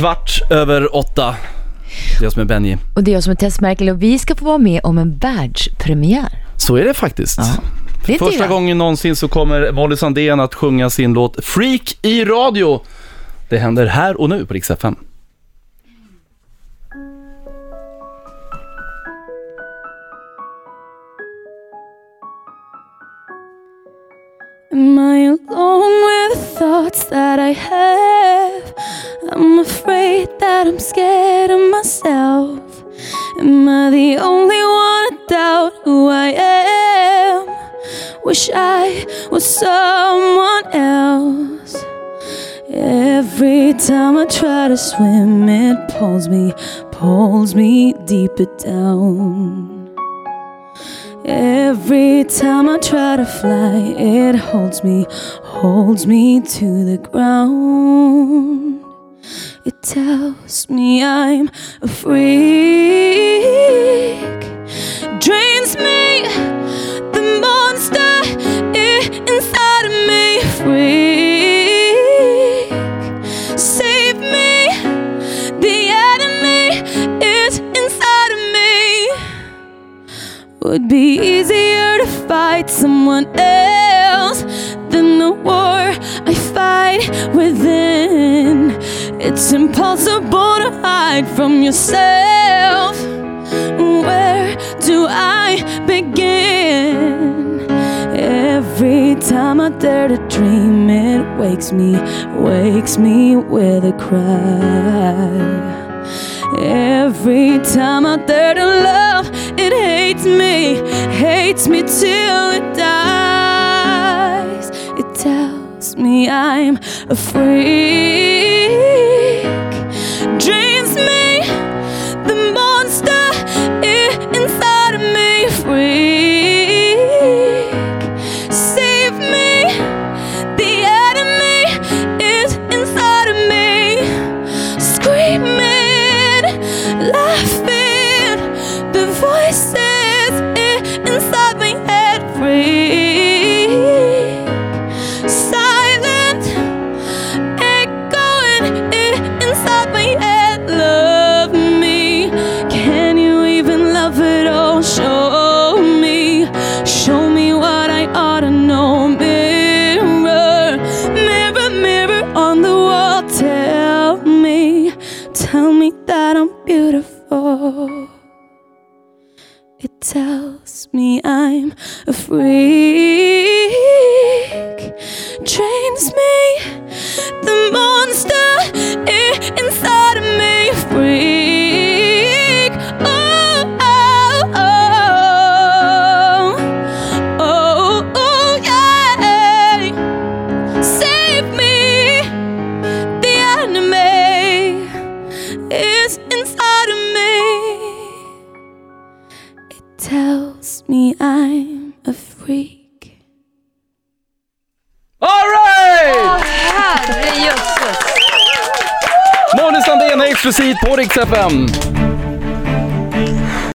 Kvart över åtta. Det är jag som är Benji. Och det är jag som är Tess Merkel och vi ska få vara med om en världspremiär. Så är det faktiskt. Ja. Inte Första gången någonsin så kommer Molly Sandén att sjunga sin låt Freak i radio. Det händer här och nu på Rix FM. Am I alone with thoughts that I have? I'm afraid that I'm scared of myself. Am I the only one to doubt who I am? Wish I was someone else. Every time I try to swim, it pulls me, pulls me deeper down. Every time I try to fly, it holds me, holds me to the ground. It tells me I'm a freak, drains me, the monster inside of me. Freak, save me, the enemy is inside of me would be easier to fight someone else than the war It's impossible to hide from yourself. Where do I begin? Every time I dare to dream, it wakes me, wakes me with a cry. Every time I dare to love, it hates me, hates me till it dies. It tells me I'm a freak, drains me, It tells me I'm a tells me I'm a freak. Alright! Herrejösses. Molly Sandén är exklusivt på Rix FM.